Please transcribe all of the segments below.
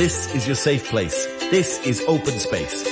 This is your safe place. This is open space.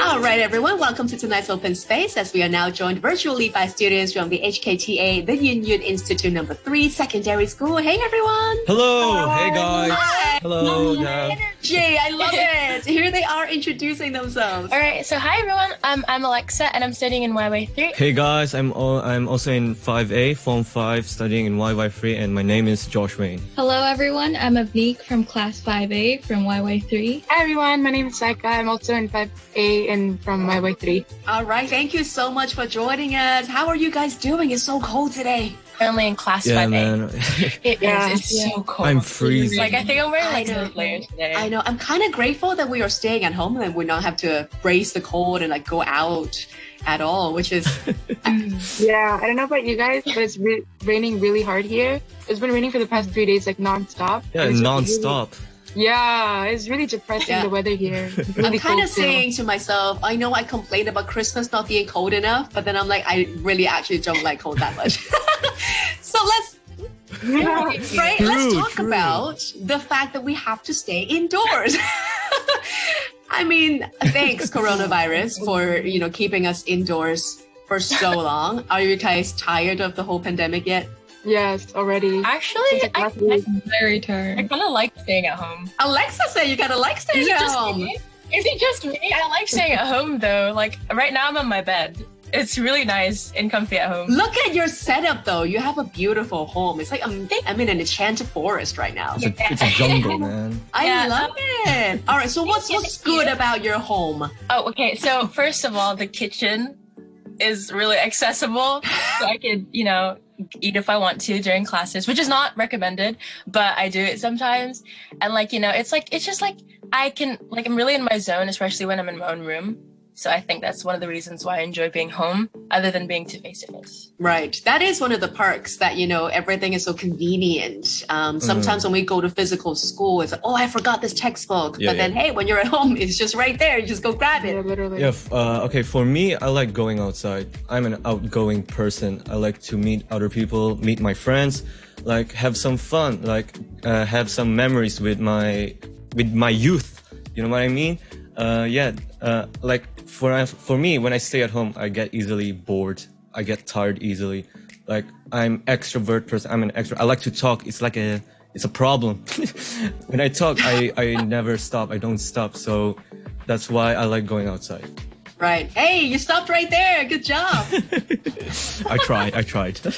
All right, everyone, welcome to tonight's open space as we are now joined virtually by students from the HKTA, the Yuen Yuen Institute number three secondary school. Hey, everyone. Hello. Hey, guys. Hi. Hello. Dad. Jay, I love it. Here they are introducing themselves. All right, so hi everyone. I'm I'm Alexa and I'm studying in YY3. Hey guys, I'm all, I'm also in 5A, Form 5, studying in YY3, and my name is Josh Wayne. Hello, everyone. I'm Avneek from Class 5A from YY3. Hi everyone, my name is Saika. I'm also in 5A and from YY3. All right, thank you so much for joining us. How are you guys doing? It's so cold today. Currently in class Yeah, 5A. man. It is. Yeah. It's so cold. I'm freezing. Like I think I'm wearing I like know. two layers today. I know. I'm kind of grateful that we are staying at home and we not have to brace the cold and like go out at all, which is Yeah, I don't know about you guys, but it's re- raining really hard here. It's been raining for the past three days, like non-stop. yeah, And it's just non-stop. Really, yeah, it's really depressing Yeah. the weather here. It's I'm kind of saying to myself, I know I complain about Christmas not being cold enough, but then I'm like, I really actually don't like cold that much. so let's Yeah. right, let's talk true. about the fact that we have to stay indoors. I mean, thanks coronavirus for you know keeping us indoors for so long. Are you guys tired of the whole pandemic yet? Yes, already. Actually, I, last I, week. Very tired. I kind of like staying at home. Alexa said you gotta like staying Is it at just home. me? Is it just me? I like staying at home though. Like right now, I'm on my bed. It's really nice and comfy at home. Look at your setup though. You have a beautiful home. It's like um, I'm, I'm in an enchanted forest right now. It's a, it's a jungle, man. I Yeah. love it. All right. So what's what's good about your home? Oh, okay. So first of all, the kitchen is really accessible, so I could, you know, eat if I want to during classes, which is not recommended, but I do it sometimes. And like, you know, it's like it's just like I can like I'm really in my zone, especially when I'm in my own room. So I think that's one of the reasons why I enjoy being home, other than being to face to face. Right. That is one of the perks that, you know, everything is so convenient. Um, sometimes when we go to physical school, it's like, oh, I forgot this textbook. Yeah, but then, hey, when you're at home, it's just right there. You just go grab Yeah, it. literally. Yeah, f- uh, okay, for me, I like going outside. I'm an outgoing person. I like to meet other people, meet my friends, like have some fun, like uh, have some memories with my with my youth. You know what I mean? Uh, yeah, uh, like for for me, when I stay at home, I get easily bored. I get tired easily. Like I'm extrovert person. I'm an extrovert. I like to talk. It's like a it's a problem. when I talk, I I never stop. I don't stop. So that's why I like going outside. Right. Hey, you stopped right there. Good job. I tried. I tried. no,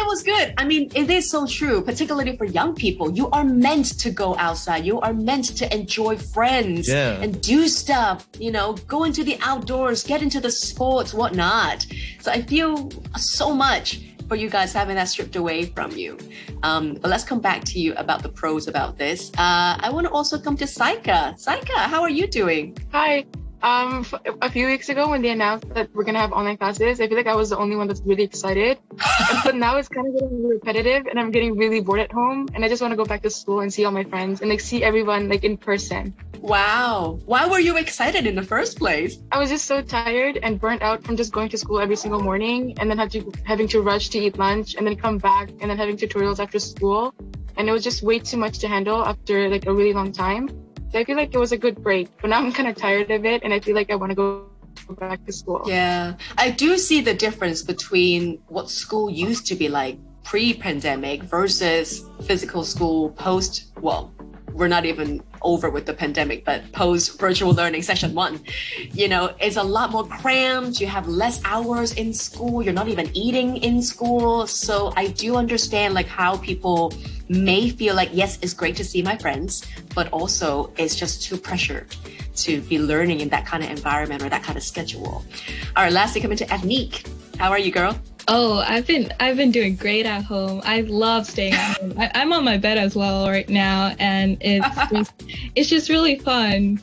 it was good. I mean, it is so true, particularly for young people. You are meant to go outside. You are meant to enjoy friends Yeah. and do stuff, you know, go into the outdoors, get into the sports, whatnot. So I feel so much for you guys having that stripped away from you. Um, but let's come back to you about the pros about this. Uh, I want to also come to Saika. Saika, how are you doing? Hi. Um, f- a few weeks ago when they announced that we're gonna have online classes, I feel like I was the only one that's really excited. but now it's kind of getting repetitive, and I'm getting really bored at home, and I just want to go back to school and see all my friends and like see everyone like in person. Wow. Why were you excited in the first place? I was just so tired and burnt out from just going to school every single morning, and then to, having to rush to eat lunch, and then come back, and then having tutorials after school, and it was just way too much to handle after like a really long time. So I feel like it was a good break, but now I'm kind of tired of it, and I feel like I want to go back to school. Yeah, I do see the difference between what school used to be like pre-pandemic versus physical school post. Well, we're not even over with the pandemic, but post virtual learning session one. You know, it's a lot more cramped. You have less hours in school. You're not even eating in school. So I do understand like how people may feel like yes, it's great to see my friends, but also it's just too pressured to be learning in that kind of environment or that kind of schedule. All right, lastly, coming to Ethnique. How are you, girl? Oh, I've been I've been doing great at home. I love staying at home. I, I'm on my bed as well right now, and it's just, it's just really fun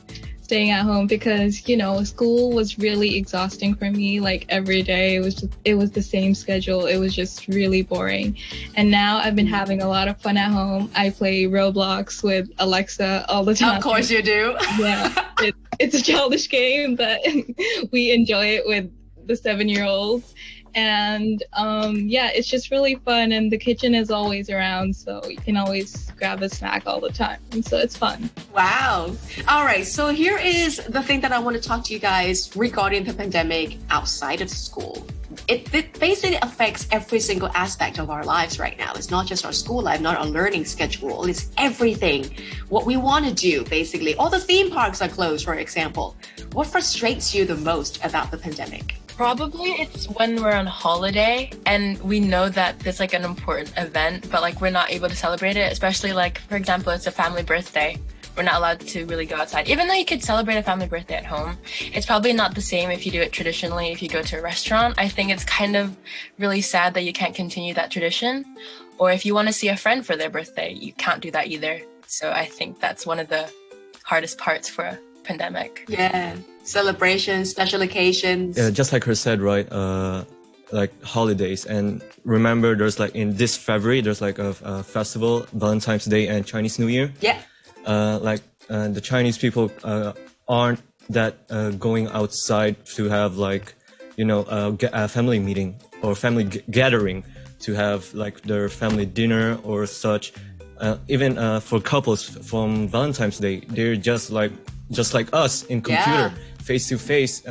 staying at home because you know school was really exhausting for me. Like every day, it was just, it was the same schedule. It was just really boring. And now I've been mm-hmm. having a lot of fun at home. I play Roblox with Alexa all the time. Of course you do. yeah, it, it's a childish game, but we enjoy it with the seven year olds. And um, yeah, it's just really fun. And the kitchen is always around, so you can always grab a snack all the time. And so it's fun. Wow. All right. So here is the thing that I want to talk to you guys regarding the pandemic outside of school. It, it basically affects every single aspect of our lives right now. It's not just our school life, not our learning schedule. It's everything. What we want to do, basically. All the theme parks are closed, for example. What frustrates you the most about the pandemic? Probably it's when we're on holiday and we know that there's like an important event, but like we're not able to celebrate it, especially like, for example, it's a family birthday. We're not allowed to really go outside. Even though you could celebrate a family birthday at home, it's probably not the same if you do it traditionally. If you go to a restaurant, I think it's kind of really sad that you can't continue that tradition. Or if you want to see a friend for their birthday, you can't do that either. So I think that's one of the hardest parts for pandemic. Yeah. Celebrations, special occasions. Yeah, just like her said, right? Uh, like holidays, and remember, there's like in this February, there's like a, a festival, Valentine's Day and Chinese New Year. Yeah. Uh, like uh, the Chinese people uh, aren't that uh, going outside to have like, you know, a, a family meeting or family g- gathering to have like their family dinner or such. Uh, even uh, for couples from Valentine's Day, they're just like just like us in computer, face to face.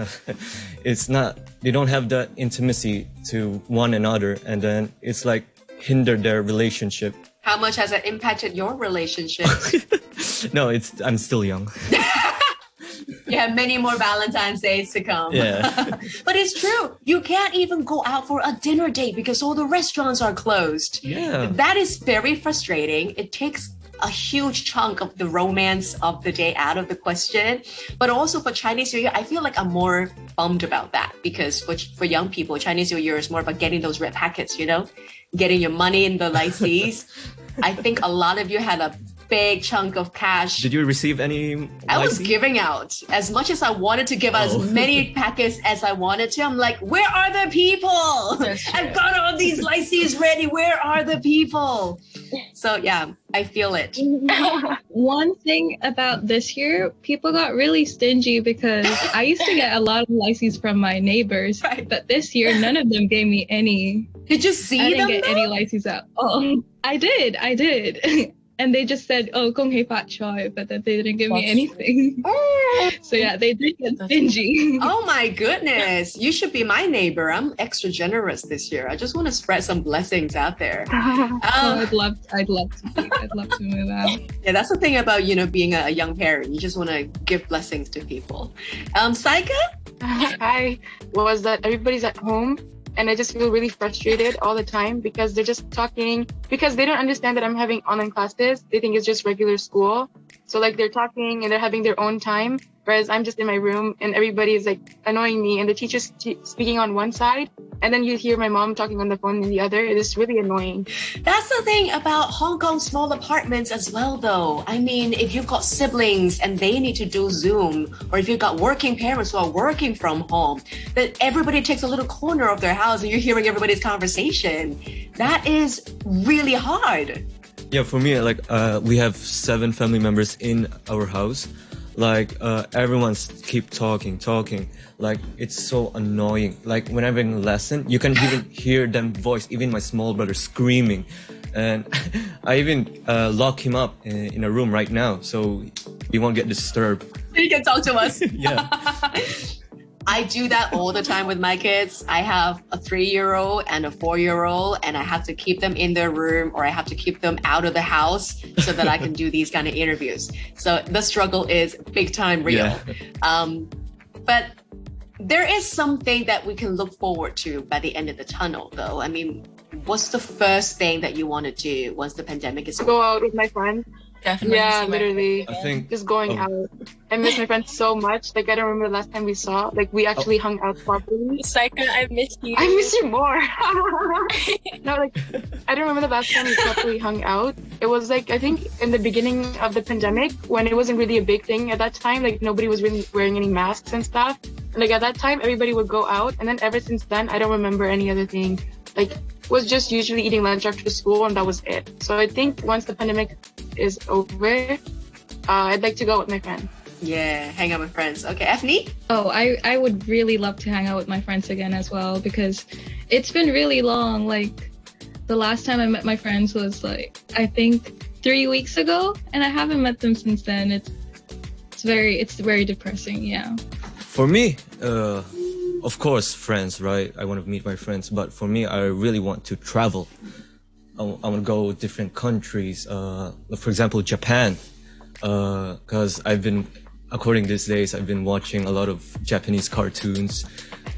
It's not they don't have that intimacy to one another, and then it's like hinder their relationship. How much has it impacted your relationship? No, it's I'm still young. you have many more Valentine's days to come. Yeah. but it's true. You can't even go out for a dinner date because all the restaurants are closed. Yeah. That is very frustrating. It takes a huge chunk of the romance of the day out of the question. But also for Chinese New Year, I feel like I'm more bummed about that because for, for young people, Chinese New Year is more about getting those red packets, you know, getting your money in the lai see. I think a lot of you had a big chunk of cash Did you receive any? I was giving out as much as I wanted to give out Oh. as many packets as I wanted to. I'm like, where are the people? I've got all these lai sees ready. Where are the people? So yeah, I feel it. One thing about this year, people got really stingy because I used to get a lot of lai sees from my neighbors, Right. but this year none of them gave me any. Did you see I didn't them? get though? any lai sees at all. I did, I did. And they just said, "Oh, kung hei fat choi," but that they didn't give me That's anything. So yeah, they did get That's- stingy. Oh my goodness. You should be my neighbor. I'm extra generous this year. I just want to spread some blessings out there. Oh, Um, I'd love, I'd love to, be, I'd love to move out. yeah, that's the thing about, you know, being a, a young parent. You just want to give blessings to people. Um, Saika? Hi was that everybody's at home and I just feel really frustrated all the time because they're just talking because they don't understand that I'm having online classes. They think it's just regular school. So like they're talking and they're having their own time, whereas I'm just in my room and everybody is like annoying me and the teacher's t- speaking on one side and then you hear my mom talking on the phone in the other. It is really annoying. That's the thing about Hong Kong small apartments as well, though. I mean, if you've got siblings and they need to do Zoom, or if you've got working parents who are working from home, that everybody takes a little corner of their house and you're hearing everybody's conversation. That is really hard. Yeah, for me, like uh, we have seven family members in our house. Like uh, everyone's keep talking, talking. Like it's so annoying. Like whenever in a lesson, you can even hear them voice. Even my small brother screaming, and I even uh, lock him up in, in a room right now, so he won't get disturbed. You can talk to us. Yeah. I do that all the time with my kids. I have a three year old and a four year old, and I have to keep them in their room or I have to keep them out of the house so that I can do these kind of interviews. So the struggle is big time real. Yeah. Um, but there is something that we can look forward to by the end of the tunnel, though. I mean, what's the first thing that you want to do once the pandemic is To go out with my friends. Definitely. Yeah, literally. I think Just going Oh. out. I miss my friends so much. Like I don't remember the last time we saw. Like we actually hung out properly. Saika, I miss you. I miss you more. no, like I don't remember the last time we properly hung out. It was like I think in the beginning of the pandemic when it wasn't really a big thing at that time. Like nobody was really wearing any masks and stuff. Like at that time, everybody would go out, and then ever since then, I don't remember any other thing. Like was just usually eating lunch after school, and that was it. So I think once the pandemic is over, uh, I'd like to go with my friend. Yeah, hang out with friends. Okay, Ethne? Oh, I, I would really love to hang out with my friends again as well because it's been really long. Like the last time I met my friends was like I think three weeks ago, and I haven't met them since then. It's it's very it's very depressing. Yeah. For me, uh, of course, friends, right? I want to meet my friends, but for me, I really want to travel. I, I want to go different countries. Uh, for example, Japan, because I've been, according these days, I've been watching a lot of Japanese cartoons.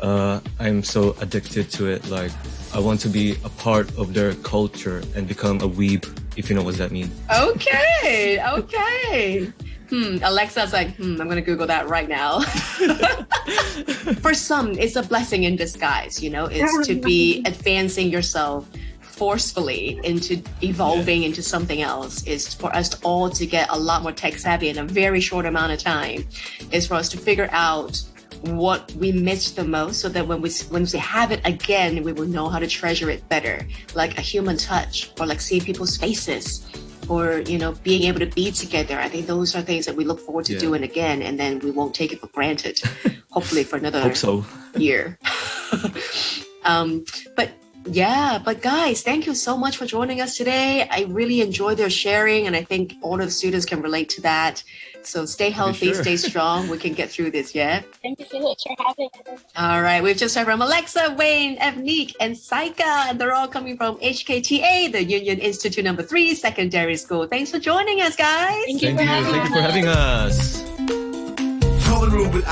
Uh, I'm so addicted to it. Like, I want to be a part of their culture and become a weeb, if you know what that means. Okay, okay. Hmm, Alexa's like, hmm, I'm gonna Google that right now. For some, it's a blessing in disguise, you know, it's to be advancing yourself forcefully into evolving into something else is for us all to get a lot more tech savvy in a very short amount of time is for us to figure out what we missed the most so that when we when we have it again we will know how to treasure it better. Like a human touch or like seeing people's faces or you know being able to be together i think those are things that we look forward to Yeah. doing again and then we won't take it for granted hopefully for another Hope so. year. um, but yeah, but guys, thank you so much for joining us today. I really enjoyed their sharing, and I think all of the students can relate to that. So stay healthy, sure. stay strong. We can get through this, yeah? Thank you so much for having us. All right, we've just heard from Alexa, Wayne, Evnique, and Saika, and they're all coming from HKTA, the Yuen Yuen Institute Number Three Secondary School. Thanks for joining us, guys. Thank you Thank for you. having Thank you for us. having us. Common room with